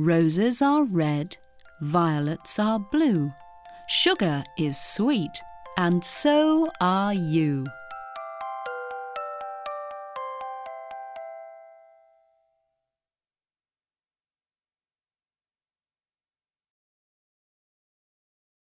Roses are red, violets are blue. Sugar is sweet, and so are you.